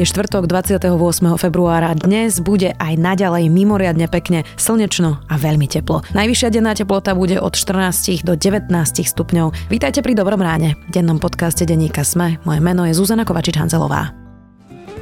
Je štvrtok 28. februára. Dnes bude aj naďalej mimoriadne pekne, slnečno a veľmi teplo. Najvyššia denná teplota bude od 14 do 19 stupňov. Vítajte pri Dobrom ráne. V dennom podcaste Denníka Sme. Moje meno je Zuzana Kovačič-Hanzelová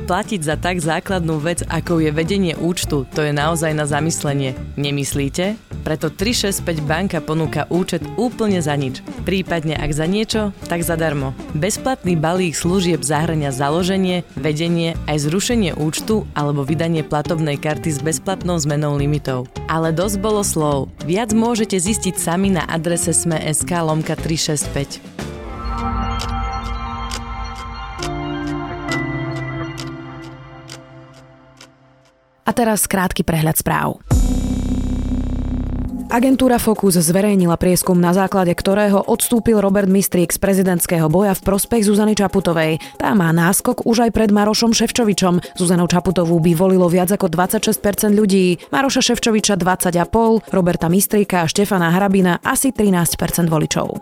platiť za tak základnú vec, ako je vedenie účtu, to je naozaj na zamyslenie. Nemyslíte? Preto 365 banka ponúka účet úplne za nič. Prípadne ak za niečo, tak zadarmo. Bezplatný balík služieb zahrania založenie, vedenie, aj zrušenie účtu alebo vydanie platobnej karty s bezplatnou zmenou limitov. Ale dosť bolo slov. Viac môžete zistiť sami na adrese sme.sk lomka 365. A teraz krátky prehľad správ. Agentúra Focus zverejnila prieskum, na základe ktorého odstúpil Robert Mistrík z prezidentského boja v prospech Zuzany Čaputovej. Tá má náskok už aj pred Marošom Ševčovičom. Zuzanu Čaputovú by volilo viac ako 26% ľudí, Maroša Ševčoviča 20,5%, Roberta Mistríka a Štefana Hrabina asi 13% voličov.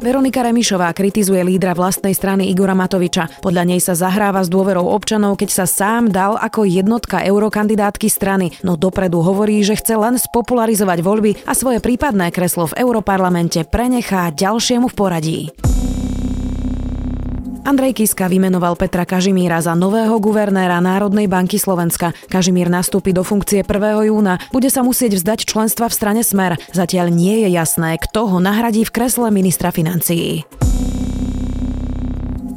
Veronika Remišová kritizuje lídra vlastnej strany Igora Matoviča. Podľa nej sa zahráva s dôverou občanov, keď sa sám dal ako jednotka eurokandidátky strany, no dopredu hovorí, že chce len spopularizovať voľby a svoje prípadné kreslo v Europarlamente prenechá ďalšiemu v poradí. Andrej Kiska vymenoval Petra Kažimíra za nového guvernéra Národnej banky Slovenska. Kažimír nastúpi do funkcie 1. júna. Bude sa musieť vzdať členstva v strane Smer. Zatiaľ nie je jasné, kto ho nahradí v kresle ministra financií.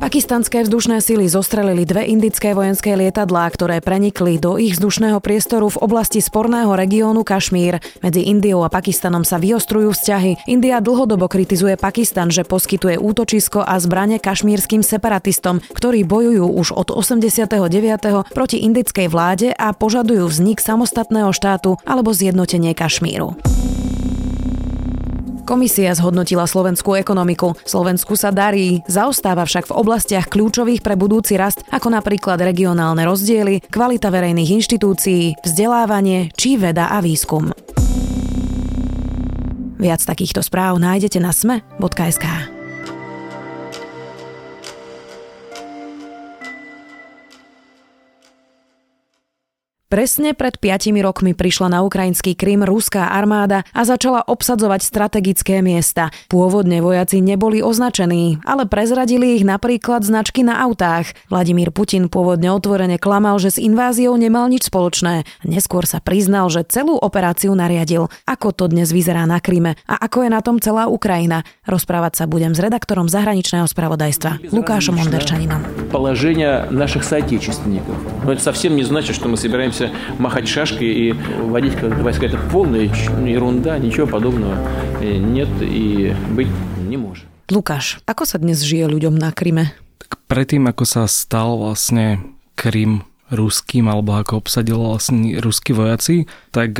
Pakistanské vzdušné sily zostrelili dve indické vojenské lietadlá, ktoré prenikli do ich vzdušného priestoru v oblasti sporného regiónu Kašmír. Medzi Indiou a Pakistanom sa vyostrujú vzťahy. India dlhodobo kritizuje Pakistan, že poskytuje útočisko a zbranie kašmírským separatistom, ktorí bojujú už od 89. proti indickej vláde a požadujú vznik samostatného štátu alebo zjednotenie Kašmíru. Komisia zhodnotila slovenskú ekonomiku. Slovensku sa darí, zaostáva však v oblastiach kľúčových pre budúci rast, ako napríklad regionálne rozdiely, kvalita verejných inštitúcií, vzdelávanie či veda a výskum. Viac takýchto správ nájdete na sme.sk. Presne pred 5 rokmi prišla na ukrajinský Krym ruská armáda a začala obsadzovať strategické miesta. Pôvodne vojaci neboli označení, ale prezradili ich napríklad značky na autách. Vladimír Putin pôvodne otvorene klamal, že s inváziou nemal nič spoločné. Neskôr sa priznal, že celú operáciu nariadil. Ako to dnes vyzerá na Kryme a ako je na tom celá Ukrajina? Rozprávať sa budem s redaktorom zahraničného spravodajstva Lukášom Onderčaninom. Положение наших соотечественников. Но это совсем не значит, что мы собираемся собираемся махать шашкой и водить войска. Это полная ерунда, ничего подобного нет и быть не может. Lukáš, ako sa dnes žije ľuďom na Kryme? Tak predtým, ako sa stal vlastne Krym ruským, alebo ako obsadil vlastne ruskí vojaci, tak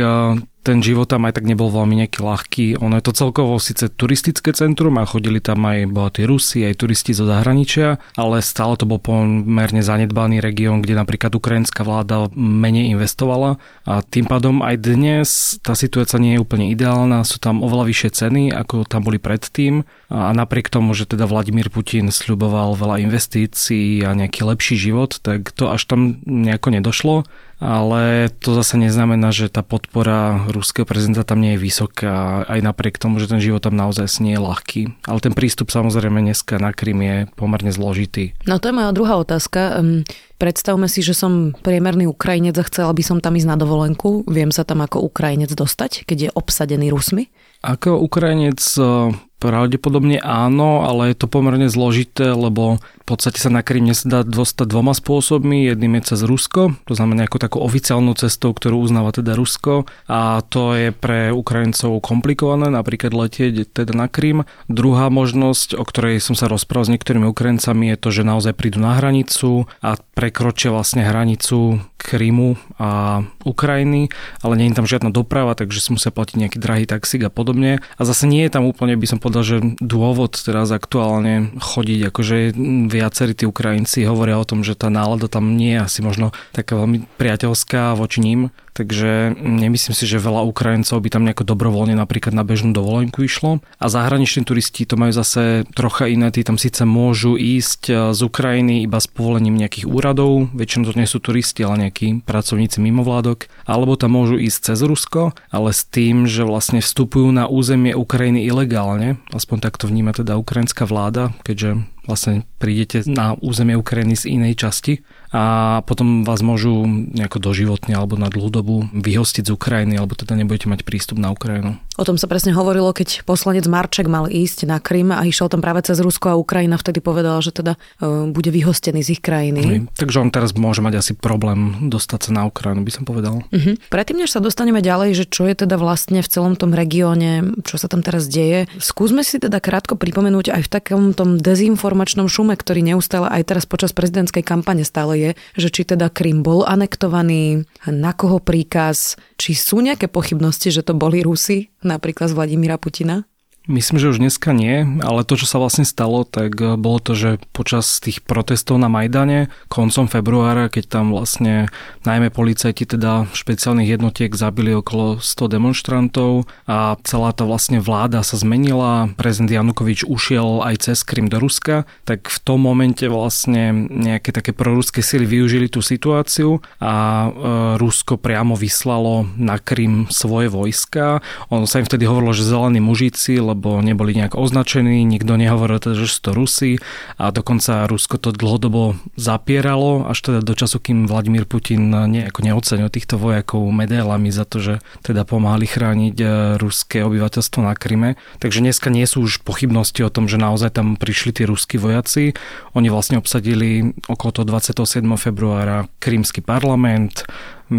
ten život tam aj tak nebol veľmi nejaký ľahký. Ono je to celkovo síce turistické centrum a chodili tam aj bohatí Rusi, aj turisti zo zahraničia, ale stále to bol pomerne zanedbaný región, kde napríklad ukrajinská vláda menej investovala. A tým pádom aj dnes tá situácia nie je úplne ideálna, sú tam oveľa vyššie ceny, ako tam boli predtým. A napriek tomu, že teda Vladimír Putin sľuboval veľa investícií a nejaký lepší život, tak to až tam nejako nedošlo ale to zase neznamená, že tá podpora ruského prezidenta tam nie je vysoká, aj napriek tomu, že ten život tam naozaj nie je ľahký. Ale ten prístup samozrejme dneska na Krym je pomerne zložitý. No to je moja druhá otázka. Predstavme si, že som priemerný Ukrajinec a chcela by som tam ísť na dovolenku. Viem sa tam ako Ukrajinec dostať, keď je obsadený Rusmi? Ako Ukrajinec Pravdepodobne áno, ale je to pomerne zložité, lebo v podstate sa na Krym dá dostať dvoma spôsobmi. Jedným je cez Rusko, to znamená ako takú oficiálnu cestou, ktorú uznáva teda Rusko a to je pre Ukrajincov komplikované, napríklad letieť teda na Krym. Druhá možnosť, o ktorej som sa rozprával s niektorými Ukrajincami, je to, že naozaj prídu na hranicu a prekročia vlastne hranicu Krymu a Ukrajiny, ale nie je tam žiadna doprava, takže si musia platiť nejaký drahý taxík a podobne. A zase nie je tam úplne, by som povedal, povedal, že dôvod teraz aktuálne chodiť, akože viacerí tí Ukrajinci hovoria o tom, že tá nálada tam nie je asi možno taká veľmi priateľská voči ním, takže nemyslím si, že veľa Ukrajincov by tam nejako dobrovoľne napríklad na bežnú dovolenku išlo. A zahraniční turisti to majú zase trocha iné, tí tam síce môžu ísť e, z Ukrajiny iba s povolením nejakých úradov, väčšinou to nie sú turisti, ale nejakí pracovníci mimovládok, alebo tam môžu ísť cez Rusko, ale s tým, že vlastne vstupujú na územie Ukrajiny ilegálne, aspoň takto vníma teda ukrajinská vláda, keďže vlastne prídete na územie Ukrajiny z inej časti a potom vás môžu nejako doživotne alebo na dlhú dobu vyhostiť z Ukrajiny, alebo teda nebudete mať prístup na Ukrajinu. O tom sa presne hovorilo, keď poslanec Marček mal ísť na Krym a išiel tam práve cez Rusko a Ukrajina vtedy povedala, že teda uh, bude vyhostený z ich krajiny. Hej. Takže on teraz môže mať asi problém dostať sa na Ukrajinu, by som povedal. Uh-huh. Predtým, než sa dostaneme ďalej, že čo je teda vlastne v celom tom regióne, čo sa tam teraz deje, skúsme si teda krátko pripomenúť aj v takom tom dezinformačnom šume, ktorý neustále aj teraz počas prezidentskej kampane stále je, že či teda Krym bol anektovaný, na koho príkaz, či sú nejaké pochybnosti, že to boli Rusi, napríklad z Vladimíra Putina? Myslím, že už dneska nie, ale to, čo sa vlastne stalo, tak eh, bolo to, že počas tých protestov na Majdane koncom februára, keď tam vlastne najmä policajti teda špeciálnych jednotiek zabili okolo 100 demonstrantov a celá tá vlastne vláda sa zmenila, prezident Janukovič ušiel aj cez Krym do Ruska, tak v tom momente vlastne nejaké také proruské sily využili tú situáciu a e, Rusko priamo vyslalo na Krym svoje vojska. Ono sa im vtedy hovorilo, že zelení mužici, lebo neboli nejak označení, nikto nehovoril teda, že sú to Rusi a dokonca Rusko to dlhodobo zapieralo, až teda do času, kým Vladimír Putin nejako neocenil týchto vojakov medailami za to, že teda pomáhali chrániť e, ruské obyvateľstvo na Kryme. Takže dneska nie sú už pochybnosti o tom, že naozaj tam prišli tí ruskí vojaci. Oni vlastne obsadili okolo toho 27. februára Krymský parlament,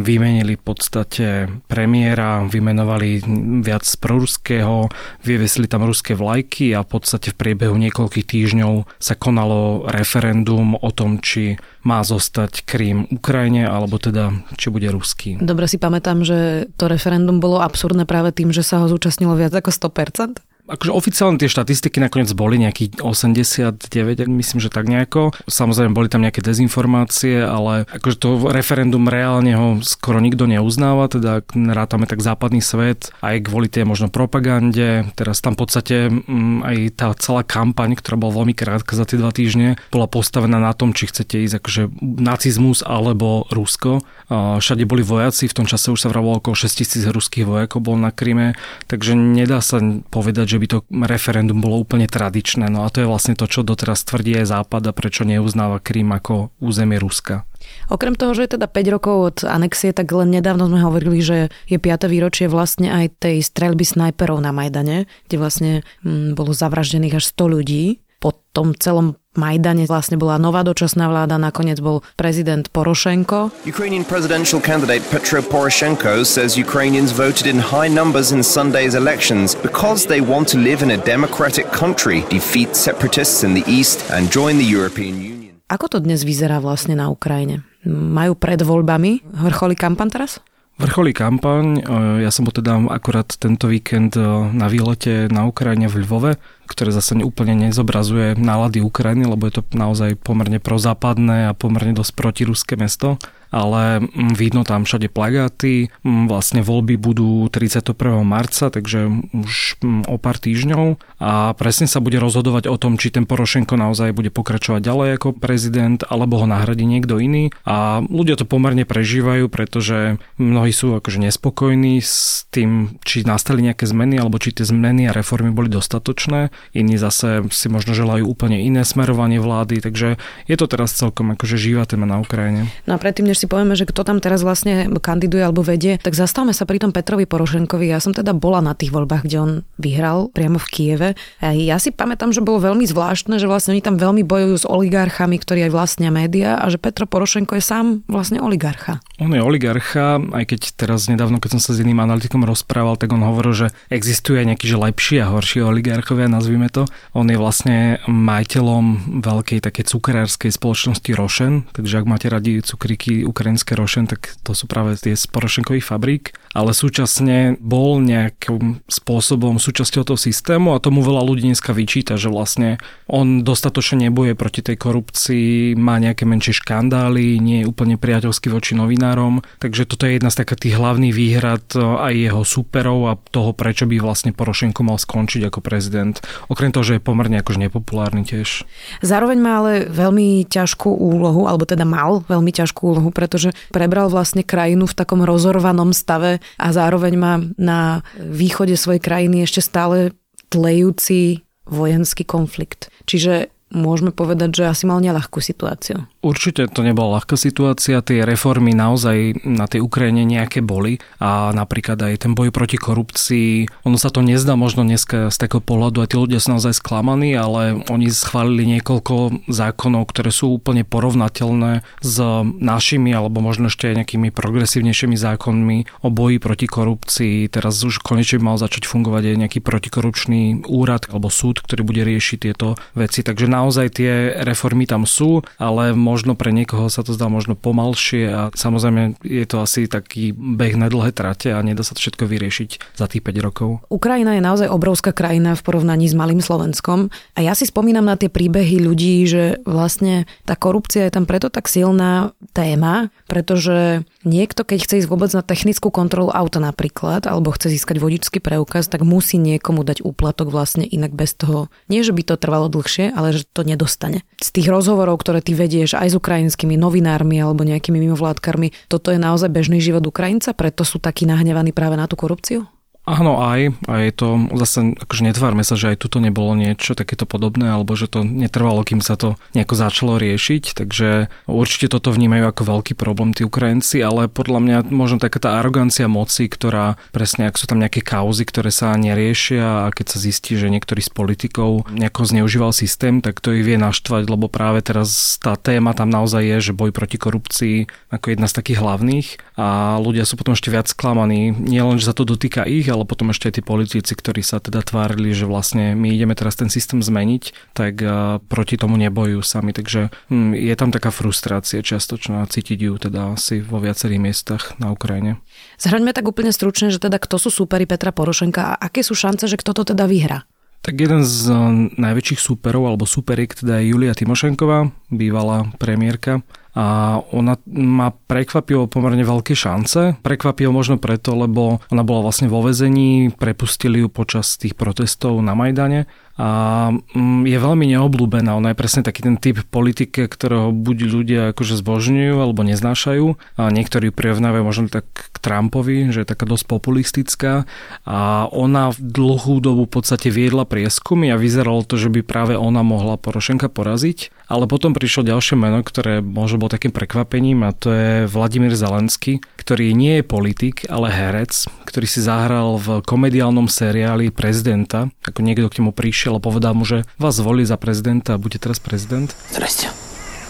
vymenili v podstate premiéra, vymenovali viac proruského, vyvesili tam ruské vlajky a v podstate v priebehu niekoľkých týždňov sa konalo referendum o tom, či má zostať Krím Ukrajine, alebo teda, či bude ruský. Dobre si pamätám, že to referendum bolo absurdné práve tým, že sa ho zúčastnilo viac ako 100%? Akože oficiálne tie štatistiky nakoniec boli nejakých 89, myslím, že tak nejako. Samozrejme boli tam nejaké dezinformácie, ale akože to referendum reálne ho skoro nikto neuznáva, teda rátame tak západný svet, aj kvôli tej možno propagande. Teraz tam v podstate m, mm, aj tá celá kampaň, ktorá bola veľmi krátka za tie dva týždne, bola postavená na tom, či chcete ísť akože nacizmus alebo Rusko. Všade boli vojaci, v tom čase už sa vravalo okolo 6000 ruských vojakov bol na Kryme, takže nedá sa povedať, že by to referendum bolo úplne tradičné. No a to je vlastne to, čo doteraz tvrdí aj Západ a prečo neuznáva Krím ako územie Ruska. Okrem toho, že je teda 5 rokov od anexie, tak len nedávno sme hovorili, že je 5. výročie vlastne aj tej streľby snajperov na Majdane, kde vlastne hm, bolo zavraždených až 100 ľudí po tom celom Majdane vlastne bola nová dočasná vláda, nakoniec bol prezident Porošenko. Ukrainian presidential candidate Petro Poroshenko says Ukrainians voted in high numbers in Sunday's elections because they want to live in a democratic country, defeat separatists in the east and join the European Union. Ako to dnes vyzerá vlastne na Ukrajine? Majú pred voľbami vrcholí kampan teraz? Vrcholí kampaň, e, ja som bol teda akurát tento víkend e, na výlete na Ukrajine v Lvove, ktoré zase úplne nezobrazuje nálady Ukrajiny, lebo je to naozaj pomerne prozápadné a pomerne dosť protiruské mesto ale mm, vidno tam všade plagáty. Mm, vlastne voľby budú 31. marca, takže už mm, o pár týždňov a presne sa bude rozhodovať o tom, či ten Porošenko naozaj bude pokračovať ďalej ako prezident, alebo ho nahradí niekto iný. A ľudia to pomerne prežívajú, pretože mnohí sú akože nespokojní s tým, či nastali nejaké zmeny, alebo či tie zmeny a reformy boli dostatočné. Iní zase si možno želajú úplne iné smerovanie vlády, takže je to teraz celkom akože živá téma na Ukrajine. No a predtým, než si povieme, že kto tam teraz vlastne kandiduje alebo vedie, tak zastavme sa pri tom Petrovi Porošenkovi. Ja som teda bola na tých voľbách, kde on vyhral priamo v Kieve. A ja si pamätám, že bolo veľmi zvláštne, že vlastne oni tam veľmi bojujú s oligarchami, ktorí aj vlastnia média a že Petro Porošenko je sám vlastne oligarcha. On je oligarcha, aj keď teraz nedávno, keď som sa s iným analytikom rozprával, tak on hovoril, že existuje aj nejaký že lepší a horší oligarchovia, nazvime to. On je vlastne majiteľom veľkej také cukrárskej spoločnosti Rošen, takže ak máte radi cukriky ukrajinské rošen, tak to sú práve tie z Porošenkových fabrík, ale súčasne bol nejakým spôsobom súčasťou toho systému a tomu veľa ľudí dneska vyčíta, že vlastne on dostatočne neboje proti tej korupcii, má nejaké menšie škandály, nie je úplne priateľský voči novinárom, takže toto je jedna z takých tých hlavných výhrad aj jeho superov a toho, prečo by vlastne Porošenko mal skončiť ako prezident. Okrem toho, že je pomerne akože nepopulárny tiež. Zároveň má ale veľmi ťažkú úlohu, alebo teda mal veľmi ťažkú úlohu, pretože prebral vlastne krajinu v takom rozorvanom stave a zároveň má na východe svojej krajiny ešte stále tlejúci vojenský konflikt. Čiže môžeme povedať, že asi mal neľahkú situáciu. Určite to nebola ľahká situácia, tie reformy naozaj na tej Ukrajine nejaké boli a napríklad aj ten boj proti korupcii, ono sa to nezdá možno dneska z takého pohľadu a tí ľudia sú naozaj sklamaní, ale oni schválili niekoľko zákonov, ktoré sú úplne porovnateľné s našimi alebo možno ešte aj nejakými progresívnejšími zákonmi o boji proti korupcii. Teraz už konečne mal začať fungovať aj nejaký protikorupčný úrad alebo súd, ktorý bude riešiť tieto veci. Takže naozaj tie reformy tam sú, ale možno pre niekoho sa to zdá možno pomalšie a samozrejme je to asi taký beh na dlhé trate a nedá sa to všetko vyriešiť za tých 5 rokov. Ukrajina je naozaj obrovská krajina v porovnaní s malým Slovenskom a ja si spomínam na tie príbehy ľudí, že vlastne tá korupcia je tam preto tak silná téma, pretože niekto, keď chce ísť vôbec na technickú kontrolu auta napríklad, alebo chce získať vodičský preukaz, tak musí niekomu dať úplatok vlastne inak bez toho. Nie, že by to trvalo dlhšie, ale že to nedostane. Z tých rozhovorov, ktoré ty vedieš aj s ukrajinskými novinármi alebo nejakými mimovládkarmi. Toto je naozaj bežný život Ukrajinca, preto sú takí nahnevaní práve na tú korupciu? Áno, aj. A je to, zase akože netvárme sa, že aj tuto nebolo niečo takéto podobné, alebo že to netrvalo, kým sa to nejako začalo riešiť. Takže určite toto vnímajú ako veľký problém tí Ukrajinci, ale podľa mňa možno taká tá arogancia moci, ktorá presne, ak sú tam nejaké kauzy, ktoré sa neriešia a keď sa zistí, že niektorý z politikov nejako zneužíval systém, tak to ich vie naštvať, lebo práve teraz tá téma tam naozaj je, že boj proti korupcii ako jedna z takých hlavných a ľudia sú potom ešte viac sklamaní. Nie len, že sa to dotýka ich, ale potom ešte aj tí politici, ktorí sa teda tvárili, že vlastne my ideme teraz ten systém zmeniť, tak proti tomu nebojujú sami. Takže hm, je tam taká frustrácia čiastočná, cítiť ju teda asi vo viacerých miestach na Ukrajine. Zhraňme tak úplne stručne, že teda kto sú súperi Petra Porošenka a aké sú šance, že kto to teda vyhrá? Tak jeden z najväčších súperov alebo súperik teda je Julia Timošenková, bývalá premiérka a ona má prekvapivo pomerne veľké šance. Prekvapivo možno preto, lebo ona bola vlastne vo vezení, prepustili ju počas tých protestov na Majdane a mm, je veľmi neobľúbená. Ona je presne taký ten typ politike, ktorého buď ľudia akože zbožňujú alebo neznášajú a niektorí prirovnávajú možno tak k Trumpovi, že je taká dosť populistická a ona v dlhú dobu v podstate viedla prieskumy a vyzeralo to, že by práve ona mohla Porošenka poraziť, ale potom prišlo ďalšie meno, ktoré možno bolo takým prekvapením a to je Vladimír Zelenský, ktorý nie je politik, ale herec, ktorý si zahral v komediálnom seriáli prezidenta, ako niekto k nemu prišiel prišiel a povedal mu, že vás zvolí za prezidenta a bude teraz prezident? Здрасте.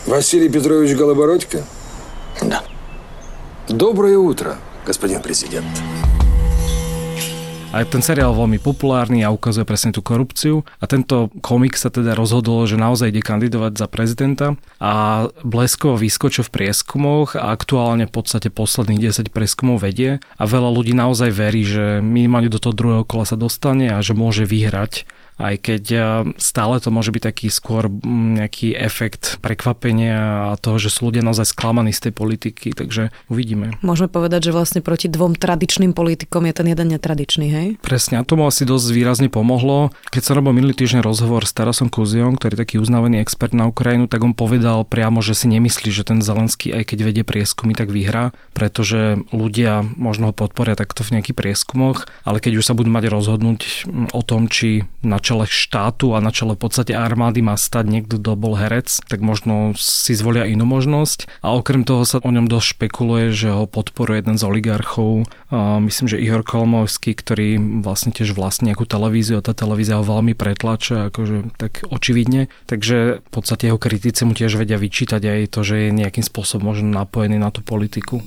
Василий Петрович Голобородько? Да. Доброе утро, господин президент. A ten seriál veľmi populárny a ukazuje presne tú korupciu. A tento komik sa teda rozhodol, že naozaj ide kandidovať za prezidenta. A bleskovo vyskočil v prieskumoch a aktuálne v podstate posledných 10 prieskumov vedie. A veľa ľudí naozaj verí, že minimálne do toho druhého kola sa dostane a že môže vyhrať aj keď eh, stále to môže byť taký skôr mm, nejaký efekt prekvapenia a toho, že sú ľudia naozaj sklamaní z tej politiky, takže uvidíme. Môžeme povedať, že vlastne proti dvom tradičným politikom je ten jeden netradičný, hej? Presne, a tomu asi dosť výrazne pomohlo. Keď som robil minulý týždeň rozhovor s Tarasom Kuziom, ktorý je taký uznávaný expert na Ukrajinu, tak on povedal priamo, že si nemyslí, že ten Zelenský, aj keď vedie prieskumy, tak vyhrá, pretože ľudia možno ho podporia takto v nejakých prieskumoch, ale keď už sa budú mať rozhodnúť mm, o tom, či na čele štátu a na čele v podstate armády má stať niekto, kto bol herec, tak možno si zvolia inú možnosť. A okrem toho sa o ňom dosť špekuluje, že ho podporuje jeden z oligarchov, myslím, že Ihor Kolmovský, ktorý vlastne tiež vlastní nejakú televíziu a tá televízia ho veľmi pretlača, akože tak očividne. Takže v podstate jeho kritici mu tiež vedia vyčítať aj to, že je nejakým spôsobom možno napojený na tú politiku.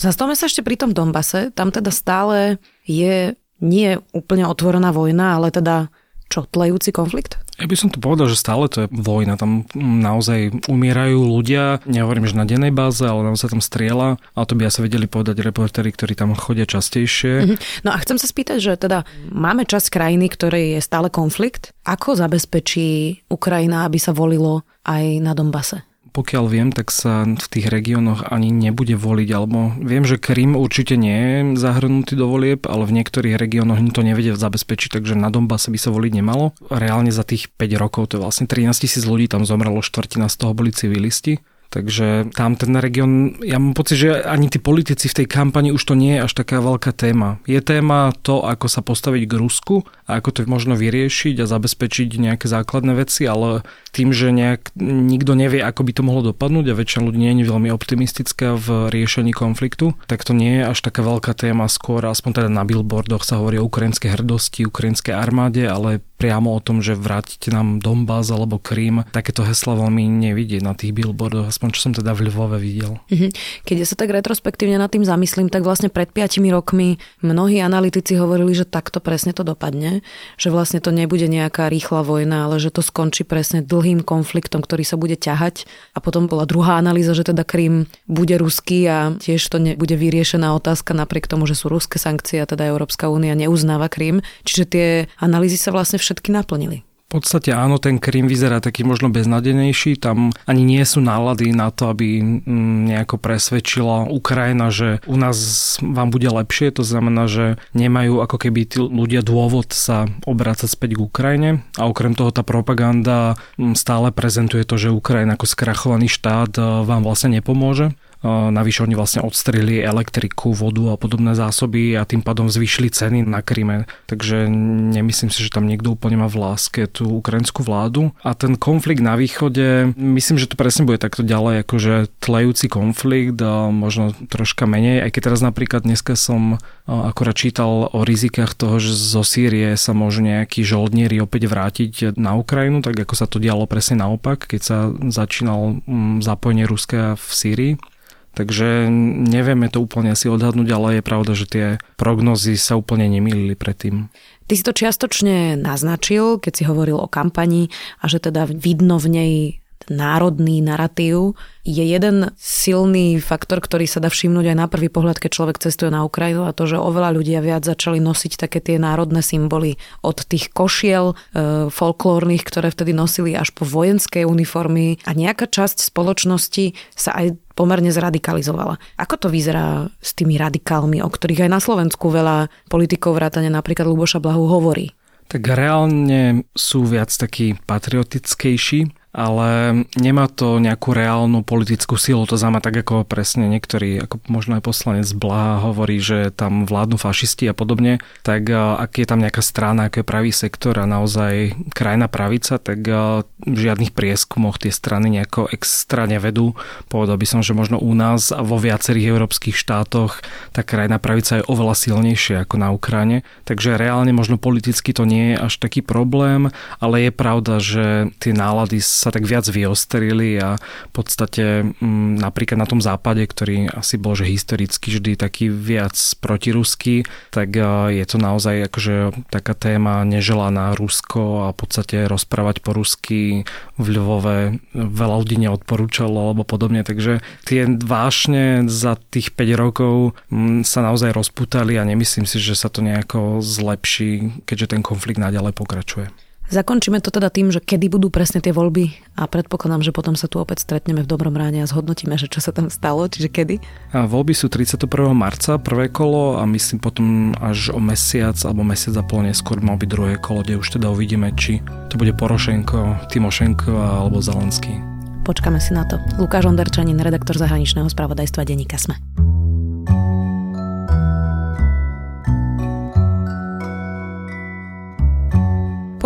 Zastavme sa ešte pri tom Donbase. Tam teda stále je nie úplne otvorená vojna, ale teda čo, tlejúci konflikt? Ja by som to povedal, že stále to je vojna. Tam naozaj umierajú ľudia, nehovorím, že na dennej báze, ale naozaj tam strieľa. A to by asi vedeli povedať reportéri, ktorí tam chodia častejšie. Mm-hmm. No a chcem sa spýtať, že teda máme časť krajiny, ktorej je stále konflikt. Ako zabezpečí Ukrajina, aby sa volilo aj na Donbase? Pokiaľ viem, tak sa v tých regiónoch ani nebude voliť, alebo viem, že Krym určite nie je zahrnutý do volieb, ale v niektorých regiónoch to nevedia zabezpečiť, takže na Donbase by sa voliť nemalo. Reálne za tých 5 rokov, to je vlastne 13 tisíc ľudí, tam zomrelo, štvrtina z toho boli civilisti. Takže tam ten región, ja mám pocit, že ani tí politici v tej kampani už to nie je až taká veľká téma. Je téma to, ako sa postaviť k Rusku a ako to možno vyriešiť a zabezpečiť nejaké základné veci, ale tým, že nejak nikto nevie, ako by to mohlo dopadnúť a väčšina ľudí nie je veľmi optimistická v riešení konfliktu, tak to nie je až taká veľká téma. Skôr, aspoň teda na billboardoch sa hovorí o ukrajinskej hrdosti, ukrajinskej armáde, ale priamo o tom, že vrátite nám Donbass alebo Krím, takéto hesla veľmi nevidieť na tých billboardoch, aspoň čo som teda v Lvove videl. Mhm. Keď ja sa tak retrospektívne nad tým zamyslím, tak vlastne pred 5 rokmi mnohí analytici hovorili, že takto presne to dopadne, že vlastne to nebude nejaká rýchla vojna, ale že to skončí presne dlhým konfliktom, ktorý sa bude ťahať. A potom bola druhá analýza, že teda Krím bude ruský a tiež to nebude vyriešená otázka napriek tomu, že sú ruské sankcie a teda Európska únia neuznáva Krím. Čiže tie analýzy sa vlastne všetky naplnili. V podstate áno, ten Krym vyzerá taký možno beznadenejší, tam ani nie sú nálady na to, aby mm, nejako presvedčila Ukrajina, že u nás vám bude lepšie, to znamená, že nemajú ako keby tí ľudia dôvod sa obrácať späť k Ukrajine a okrem toho tá propaganda mm, stále prezentuje to, že Ukrajina ako skrachovaný štát e, vám vlastne nepomôže. Navyše oni vlastne odstrelili elektriku, vodu a podobné zásoby a tým pádom zvyšili ceny na Kryme. Takže nemyslím si, že tam niekto úplne má v láske tú ukrajinskú vládu. A ten konflikt na východe, myslím, že to presne bude takto ďalej, akože tlejúci konflikt a možno troška menej. Aj keď teraz napríklad dneska som akorát čítal o rizikách toho, že zo Sýrie sa môžu nejakí žoldnieri opäť vrátiť na Ukrajinu, tak ako sa to dialo presne naopak, keď sa začínal zapojenie Ruska v Sýrii. Takže nevieme to úplne asi odhadnúť, ale je pravda, že tie prognozy sa úplne nemýlili predtým. Ty si to čiastočne naznačil, keď si hovoril o kampani a že teda vidno v nej národný narratív je jeden silný faktor, ktorý sa dá všimnúť aj na prvý pohľad, keď človek cestuje na Ukrajinu a to, že oveľa ľudia viac začali nosiť také tie národné symboly od tých košiel e, folklórnych, ktoré vtedy nosili až po vojenské uniformy a nejaká časť spoločnosti sa aj pomerne zradikalizovala. Ako to vyzerá s tými radikálmi, o ktorých aj na Slovensku veľa politikov vrátane napríklad Luboša Blahu hovorí? Tak reálne sú viac takí patriotickejší, ale nemá to nejakú reálnu politickú silu. To znamená tak, ako presne niektorí, ako možno aj poslanec Blaha hovorí, že tam vládnu fašisti a podobne, tak ak je tam nejaká strana, ako je pravý sektor a naozaj krajná pravica, tak v žiadnych prieskumoch tie strany nejako extra nevedú. Povedal by som, že možno u nás a vo viacerých európskych štátoch tá krajná pravica je oveľa silnejšia ako na Ukrajine. Takže reálne možno politicky to nie je až taký problém, ale je pravda, že tie nálady sa tak viac vyostrili a v podstate m, mm, napríklad na tom západe, ktorý asi bol že historicky vždy taký viac protiruský, tak je to naozaj akože taká téma neželaná Rusko a v podstate rozprávať po rusky v Ľvove veľa ľudí neodporúčalo alebo podobne, takže tie vášne za tých 5 rokov mm, sa naozaj rozputali a nemyslím si, že sa to nejako zlepší, keďže ten konflikt naďalej pokračuje. Zakončíme to teda tým, že kedy budú presne tie voľby a predpokladám, že potom sa tu opäť stretneme v dobrom ráne a zhodnotíme, že čo sa tam stalo, čiže kedy? A voľby sú 31. marca, prvé kolo a myslím potom až o mesiac alebo mesiac a pol neskôr mal byť druhé kolo, kde už teda uvidíme, či to bude Porošenko, Timošenko alebo Zelenský. Počkáme si na to. Lukáš Onderčanin, redaktor zahraničného spravodajstva Deníka Sme.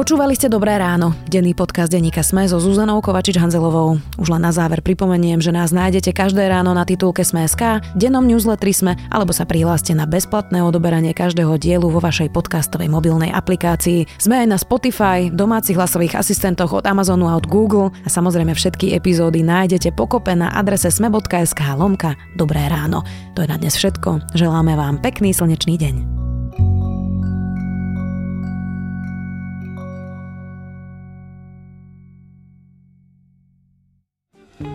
Počúvali ste Dobré ráno, denný podcast denníka Sme so Zuzanou Kovačič-Hanzelovou. Už len na záver pripomeniem, že nás nájdete každé ráno na titulke Sme.sk, dennom newsletteri Sme, alebo sa prihláste na bezplatné odoberanie každého dielu vo vašej podcastovej mobilnej aplikácii. Sme aj na Spotify, domácich hlasových asistentoch od Amazonu a od Google a samozrejme všetky epizódy nájdete pokope na adrese sme.sk lomka Dobré ráno. To je na dnes všetko. Želáme vám pekný slnečný deň.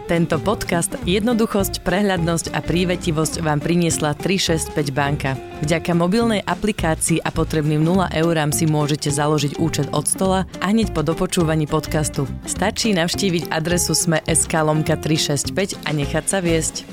Tento podcast, jednoduchosť, prehľadnosť a prívetivosť vám priniesla 365 banka. Vďaka mobilnej aplikácii a potrebným 0 eurám si môžete založiť účet od stola a hneď po dopočúvaní podcastu. Stačí navštíviť adresu sme.sk lomka 365 a nechať sa viesť.